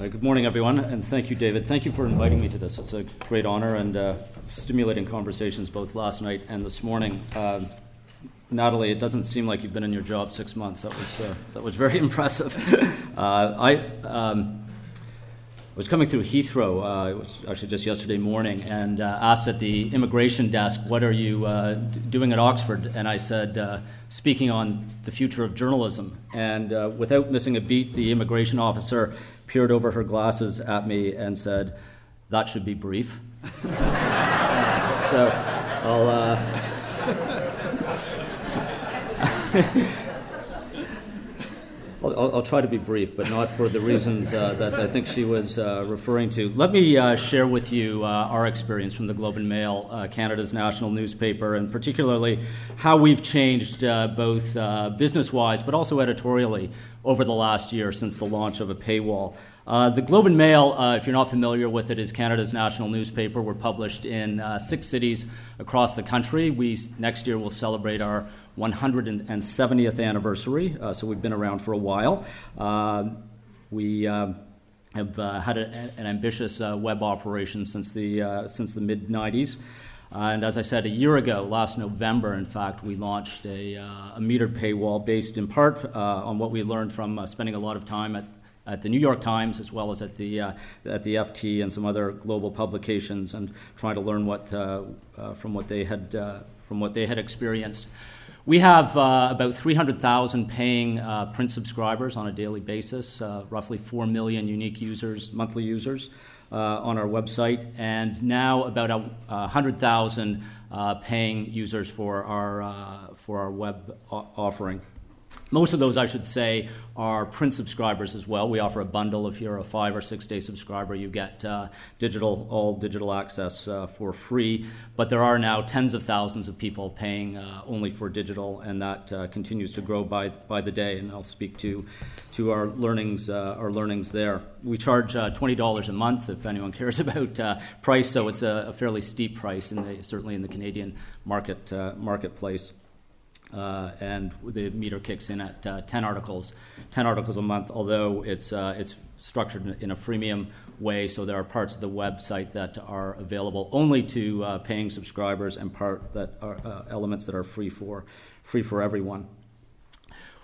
Uh, good morning, everyone, and thank you, David. Thank you for inviting me to this. It's a great honor and uh, stimulating conversations both last night and this morning. Uh, Natalie, it doesn't seem like you've been in your job six months. That was uh, that was very impressive. Uh, I. Um, was coming through Heathrow, uh, it was actually just yesterday morning, and asked at the immigration desk, What are you d- doing at Oxford? And I said, Speaking on the future of journalism. And without missing a beat, the immigration officer peered over her glasses at me and said, That should be brief. so I'll. Uh, I'll, I'll, try to be brief, but not for the reasons uh, that I think she was uh, referring to. Let me uh, share with you uh, our experience from the Globe and Mail, uh, Canada's national newspaper, and particularly how we've changed uh, both business wise but also editorially over the last year since the launch of a paywall. The Globe and Mail, if you're not familiar with it, is Canada's national newspaper. We're published in six cities across the country. We next year will celebrate our 170th anniversary, uh, so we've been around for a while. Uh, we uh, have uh, had a, an ambitious uh, web operation since the, uh, since the mid 90s. and as I said, a year ago, last November, in fact, we launched a, a metered paywall based in part on what we learned from spending a lot of time at at the New York Times as well as at the uh, at the FT and some other global publications, and trying to learn what uh, uh, from what they had from what they had experienced. We have uh, about 300,000 paying uh, print subscribers on a daily basis, uh, roughly 4 million unique users, monthly users uh, on our website, and now about 100,000 uh, paying users for our, uh, for our web offering. Most of those, I should say, are print subscribers as well. We offer a bundle. If you're a five or six day subscriber, you get uh, digital, all digital access uh, for free. But there are now tens of thousands of people paying uh, only for digital, and that uh, continues to grow by by the day. And I'll speak to to our learnings uh, our learnings there. We charge uh, twenty dollars a month if anyone cares about price. So it's a, a, fairly steep price, in the, certainly in the Canadian market marketplace. Uh, and the meter kicks in at uh, 10 articles 10 articles a month although it's uh, it's structured in a freemium way so there are parts of the website that are available only to uh, paying subscribers and part that are uh, elements that are free for free for everyone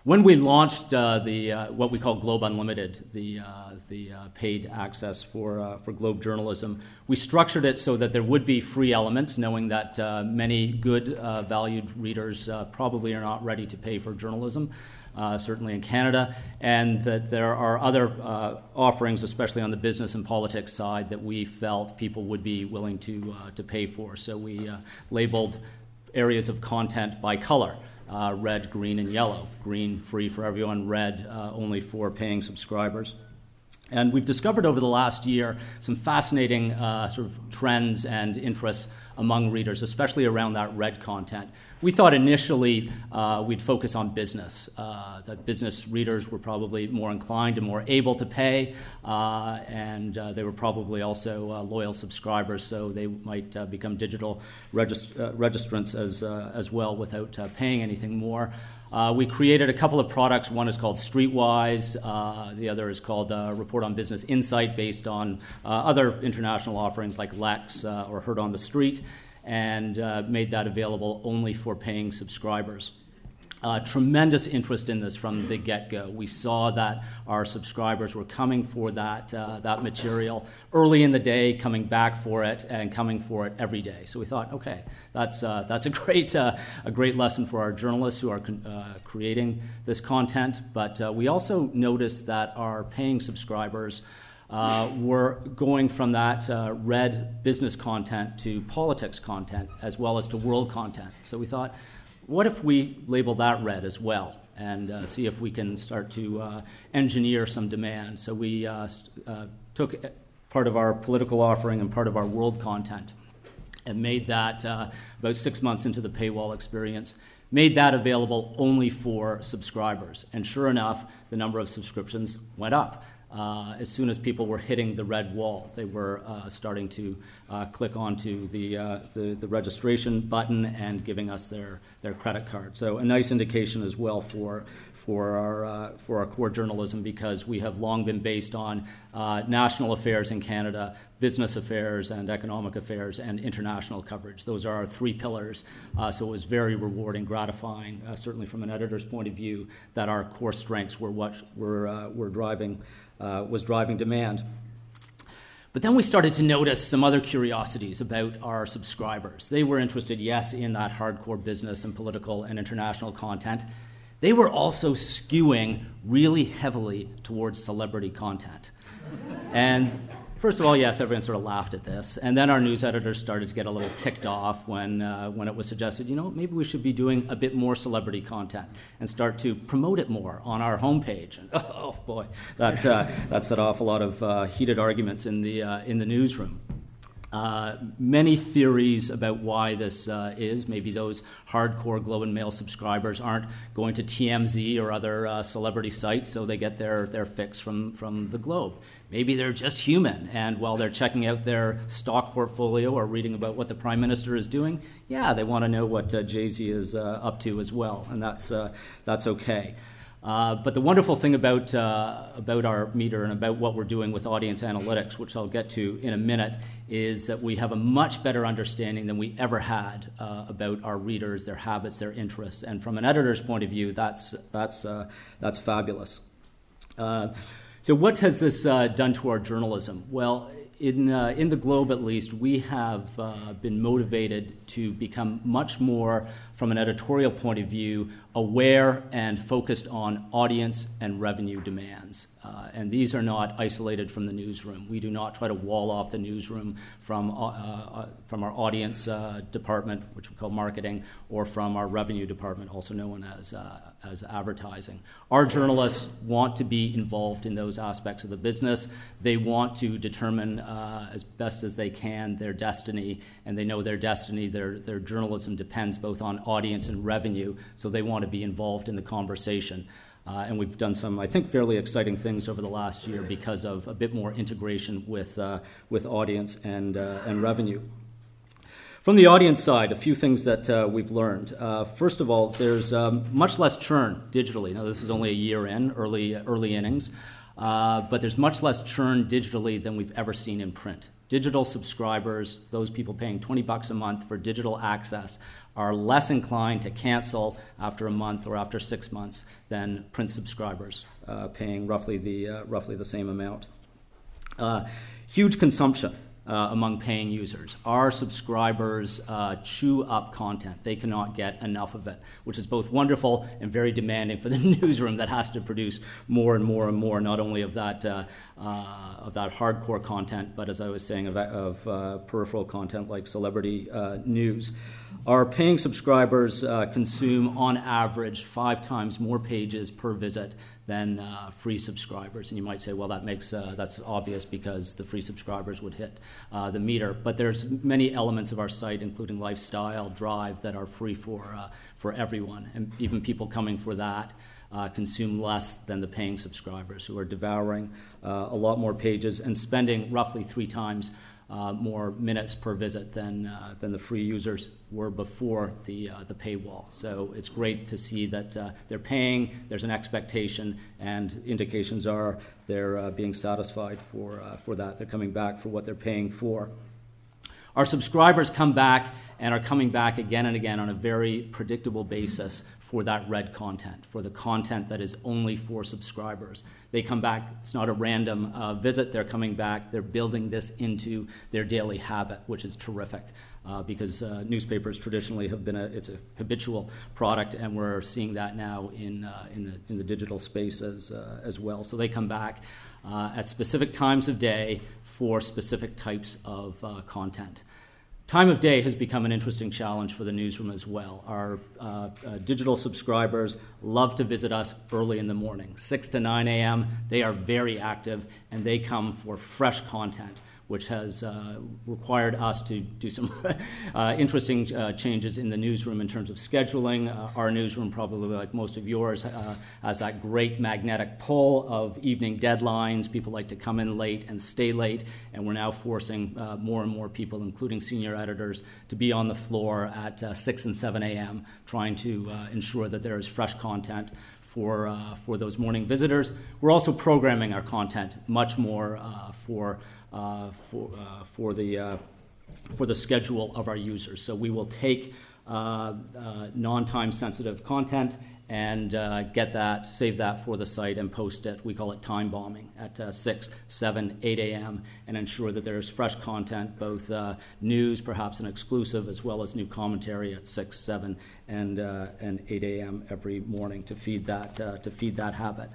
when we launched uh, the uh, what we call Globe Unlimited, the uh, the uh, paid access for uh, for Globe journalism, we structured it so that there would be free elements, knowing that uh, many good, valued readers probably are not ready to pay for journalism. certainly in Canada, and that there are other offerings, especially on the business and politics side, that we felt people would be willing to to pay for. So we labeled areas of content by color uh, red, green, and yellow. Green free for everyone, red uh, only for paying subscribers. And we've discovered over the last year some fascinating uh, sort of trends and interests among readers, especially around that red content. We thought initially uh, we'd focus on business, uh, that business readers were probably more inclined and more able to pay, uh, and uh, they were probably also uh, loyal subscribers, so they might become digital regist- registrants as, as well without paying anything more. Uh, we created a couple of products. One is called Streetwise, uh, the other is called uh, Report on Business Insight, based on uh, other international offerings like Lex uh, or Heard on the Street, and uh, made that available only for paying subscribers. Uh, tremendous interest in this from the get-go. We saw that our subscribers were coming for that uh, that material early in the day, coming back for it, and coming for it every day. So we thought, okay, that's uh, that's a great uh, a great lesson for our journalists who are con- uh, creating this content. But uh, we also noticed that our paying subscribers. Were going from that red business content to politics content as well as to world content. So we thought, what if we label that red as well and uh, see if we can start to uh, engineer some demand? So we uh, uh took part of our political offering and part of our world content and made that uh, about six months into the paywall experience made that available only for subscribers. And sure enough, the number of subscriptions went up uh, as soon as people were hitting the red wall, they were uh, starting to uh, click onto the, uh, the, the, registration button and giving us their, their credit card. So, a nice indication as well for, for our, uh, for our core journalism because we have long been based on uh, national affairs in Canada, business affairs and economic affairs, and international coverage. Those are our three pillars. Uh, so it was very rewarding, gratifying, uh, certainly from an editor's point of view, that our core strengths were what were, uh, were driving, uh, was driving demand. But then we started to notice some other curiosities about our subscribers. They were interested, yes, in that hardcore business and political and international content. They were also skewing really heavily towards celebrity content. and First of all, yes, everyone sort of laughed at this. And then our news editors started to get a little ticked off when, uh, when it was suggested, you know, maybe we should be doing a bit more celebrity content and start to promote it more on our homepage. And oh boy, that, uh, that set off a lot of uh, heated arguments in the, uh, in the newsroom. Uh, many theories about why this uh, is. Maybe those hardcore Globe and Mail subscribers aren't going to TMZ or other uh, celebrity sites, so they get their, their fix from, from the Globe. Maybe they're just human, and while they're checking out their stock portfolio or reading about what the Prime Minister is doing, yeah, they want to know what uh, Jay Z is uh, up to as well, and that's, that's okay. Uh, but the wonderful thing about, uh, about our meter and about what we're doing with audience analytics, which I'll get to in a minute, is that we have a much better understanding than we ever had uh, about our readers, their habits, their interests. And from an editor's point of view, that's, that's, uh, that's fabulous. Uh, so, what has this done to our journalism? Well, in, uh, in the Globe at least, we have uh, been motivated to become much more, from an editorial point of view, aware and focused on audience and revenue demands. Uh, and these are not isolated from the newsroom. We do not try to wall off the newsroom from, uh, uh, from our audience uh, department, which we call marketing, or from our revenue department, also known as, as advertising. Our journalists want to be involved in those aspects of the business. They want to determine uh, as best as they can their destiny, and they know their destiny, their, their journalism depends both on audience and revenue, so they want to be involved in the conversation. Uh, and we've done some, I think, fairly exciting things over the last year because of a bit more integration with, uh, with audience and, uh, and revenue. From the audience side, a few things that uh, we've learned. Uh, first of all, there's um, much less churn digitally. Now, this is only a year in, early, early innings, uh, but there's much less churn digitally than we've ever seen in print. Digital subscribers, those people paying 20 bucks a month for digital access, are less inclined to cancel after a month or after six months than print subscribers, uh, paying roughly the, uh, roughly the same amount. Uh, huge consumption. Uh, among paying users. Our subscribers uh, chew up content. They cannot get enough of it, which is both wonderful and very demanding for the newsroom that has to produce more and more and more, not only of that, uh, uh of that hardcore content, but as I was saying, of, of uh, peripheral content like celebrity uh, news. Our paying subscribers uh, consume, on average, five times more pages per visit than uh, free subscribers. And you might say, well, that makes uh, that's obvious because the free subscribers would hit uh, the meter. But there's many elements of our site, including lifestyle, drive, that are free for uh, for everyone, and even people coming for that. Uh, consume less than the paying subscribers who are devouring a lot more pages and spending roughly three times uh, more minutes per visit than, uh, than the free users were before the, uh, the paywall. So it's great to see that uh, they're paying, there's an expectation, and indications are they're uh, being satisfied for, for that. They're coming back for what they're paying for. Our subscribers come back and are coming back again and again on a very predictable basis for that red content, for the content that is only for subscribers. They come back, it's not a random uh, visit, they're coming back, they're building this into their daily habit, which is terrific. Uh, because uh, newspapers traditionally have been a it's a habitual product, and we're seeing that now in uh, in the in the digital space as uh, as well. So they come back uh, at specific times of day for specific types of content. Time of day has become an interesting challenge for the newsroom as well. Our uh, uh, digital subscribers love to visit us early in the morning, 6 to 9 a.m. They are very active and they come for fresh content which has uh, required us to do some uh, interesting uh, changes in the newsroom in terms of scheduling. Uh, our newsroom, probably like most of yours, uh, has that great magnetic pull of evening deadlines. People like to come in late and stay late, and we're now forcing uh, more and more people, including senior editors, to be on the floor at 6 and 7 a.m., trying to ensure that there is fresh content for, uh, for those morning visitors. We're also programming our content much more uh, for, uh, for, uh, for, the, for the schedule of our users. So we will take non time sensitive content and uh, get that, save that for the site, and post it. We call it time bombing at uh, 6, 7, 8 a.m., and ensure that there's fresh content, both uh, news, perhaps an exclusive, as well as new commentary at 6, 7, and, uh, and 8 a.m. every morning to feed that, uh, to feed that habit.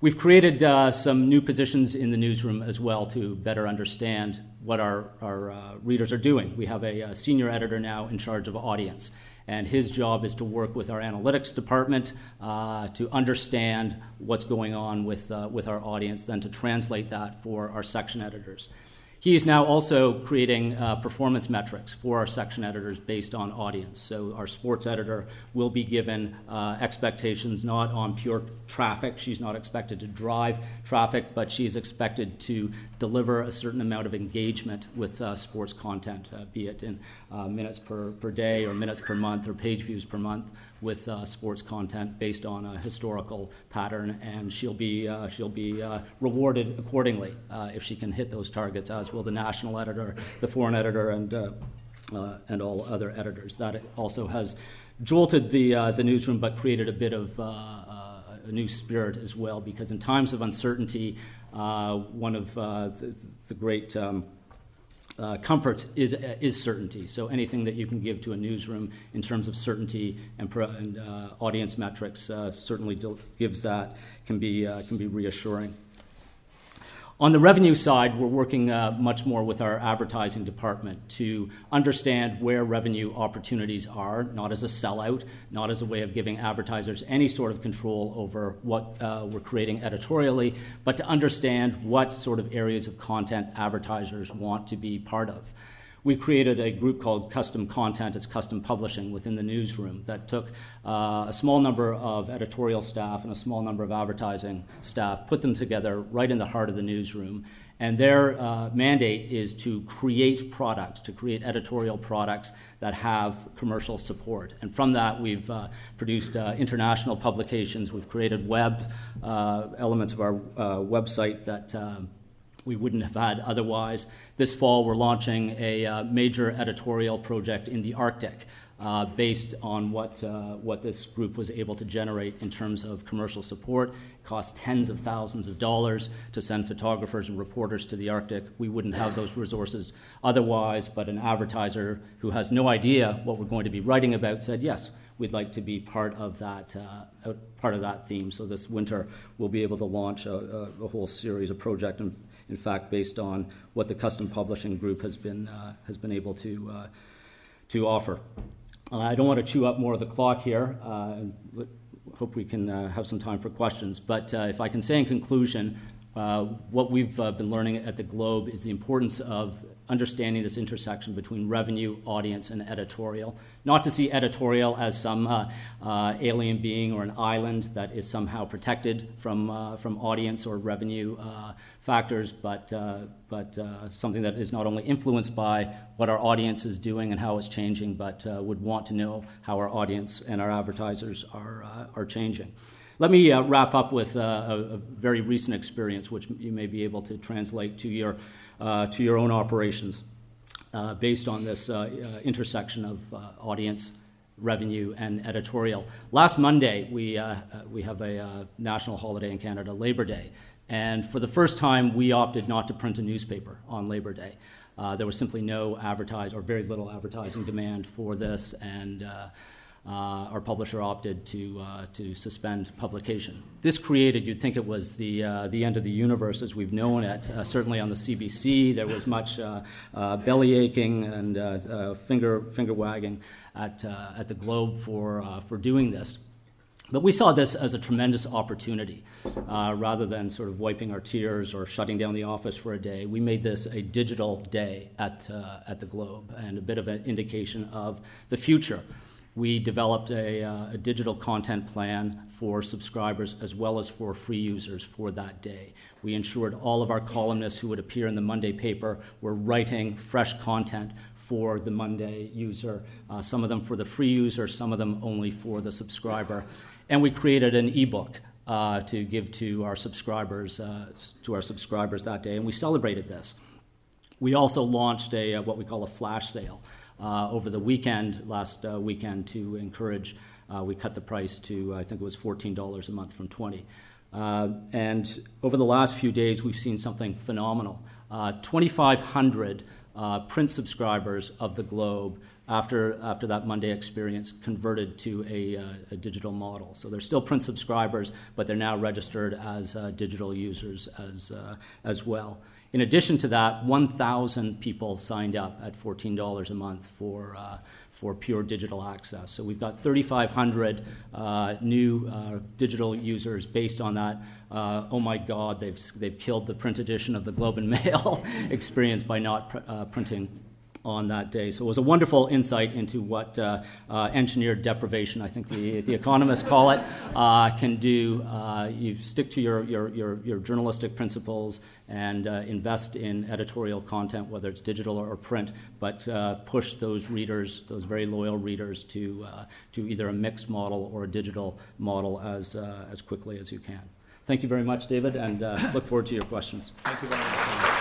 We've created uh, some new positions in the newsroom as well to better understand what our, our readers are doing. We have a, a senior editor now in charge of audience and his job is to work with our analytics department uh, to understand what's going on with, uh, with our audience, then to translate that for our section editors. He is now also creating uh, performance metrics for our section editors based on audience. So, our sports editor will be given uh, expectations not on pure traffic. She's not expected to drive traffic, but she's expected to deliver a certain amount of engagement with uh, sports content, uh, be it in uh, minutes per, per day or minutes per month or page views per month with uh, sports content based on a historical pattern, and she'll be, uh, she'll be uh, rewarded accordingly uh, if she can hit those targets, as will the national editor, the foreign editor, and, uh, uh, and all other editors. That also has jolted the, the newsroom but created a bit of a new spirit as well, because in times of uncertainty, one of the, the, great um, uh, comfort is, is certainty. So anything that you can give to a newsroom in terms of certainty and, pro, and uh, audience metrics uh, certainly gives that, can be, uh, can be reassuring. On the revenue side, we're working uh, much more with our advertising department to understand where revenue opportunities are, not as a sellout, not as a way of giving advertisers any sort of control over what uh, we're creating editorially, but to understand what sort of areas of content advertisers want to be part of we created a group called Custom Content, it's custom publishing within the newsroom that took uh, a small number of editorial staff and a small number of advertising staff, put them together right in the heart of the newsroom. And their uh, mandate is to create products, to create editorial products that have commercial support. And from that, we've uh, produced uh, international publications. We've created web uh, elements of our uh, website that um, we wouldn't have had otherwise. This fall, we're launching a uh, major editorial project in the Arctic. Uh, based on what, uh, what this group was able to generate in terms of commercial support. It costs tens of thousands of dollars to send photographers and reporters to the Arctic. We wouldn't have those resources otherwise, but an advertiser who has no idea what we're going to be writing about said, yes, we'd like to be part of that uh, part of that theme. So this winter, we'll be able to launch a, a, whole series of projects and in fact, based on what the custom publishing group has been, uh, has been able to, uh, to offer. Uh, I don't want to chew up more of the clock here. Hope we can have some time for questions. But if I can say in conclusion, what we've been learning at the Globe is the importance of understanding this intersection between revenue, audience, and editorial. Not to see editorial as some uh, uh, alien being or an island that is somehow protected from, uh, from audience or revenue uh, factors, but, uh, but uh, something that is not only influenced by what our audience is doing and how it's changing, but would want to know how our audience and our advertisers are, are changing. Let me wrap up with a, a very recent experience, which you may be able to translate to your uh, to your own operations uh, based on this uh, intersection of audience, revenue, and editorial. Last Monday, we, we have a national holiday in Canada, Labor Day. And for the first time, we opted not to print a newspaper on Labor Day. Uh, there was simply no advertising or very little advertising demand for this, and uh, our publisher opted to, uh, to suspend publication. This created, you'd think it was the, uh, the end of the universe as we've known it. Uh, certainly on the CBC, there was much uh, uh, belly aching and finger, finger wagging at, at the Globe for, for doing this. But we saw this as a tremendous opportunity. Uh, rather than sort of wiping our tears or shutting down the office for a day, we made this a digital day at, uh, at the Globe and a bit of an indication of the future we developed a, uh, a, digital content plan for subscribers as well as for free users for that day. We ensured all of our columnists who would appear in the Monday paper were writing fresh content for the Monday user, uh, some of them for the free user, some of them only for the subscriber. And we created an ebook uh, to give to our subscribers uh, to our subscribers that day, and we celebrated this. We also launched a uh, what we call a flash sale uh, over the weekend last uh, weekend to encourage. Uh, we cut the price to I think it was fourteen dollars a month from twenty. and over the last few days, we've seen something phenomenal. 2,500 print subscribers of the Globe after, after that Monday experience converted to a, uh, a, digital model. So they're still print subscribers, but they're now registered as uh, digital users as, uh, as well. In addition to that, 1,000 people signed up at $14 a month for, uh, for pure digital access. So we've got 3,500 uh, new uh, digital users based on that. oh my God, they've, they've killed the print edition of the Globe and Mail experience by not pr- printing on that day. So it was a wonderful insight into what uh, uh, engineered deprivation, I think the, the economists call it, uh, can do. Uh, you stick to your, your, your, your journalistic principles and uh, invest in editorial content, whether it's digital or print, but uh, push those readers, those very loyal readers, to, to either a mixed model or a digital model as, as quickly as you can. Thank you very much, David, and look forward to your questions. Thank you very much.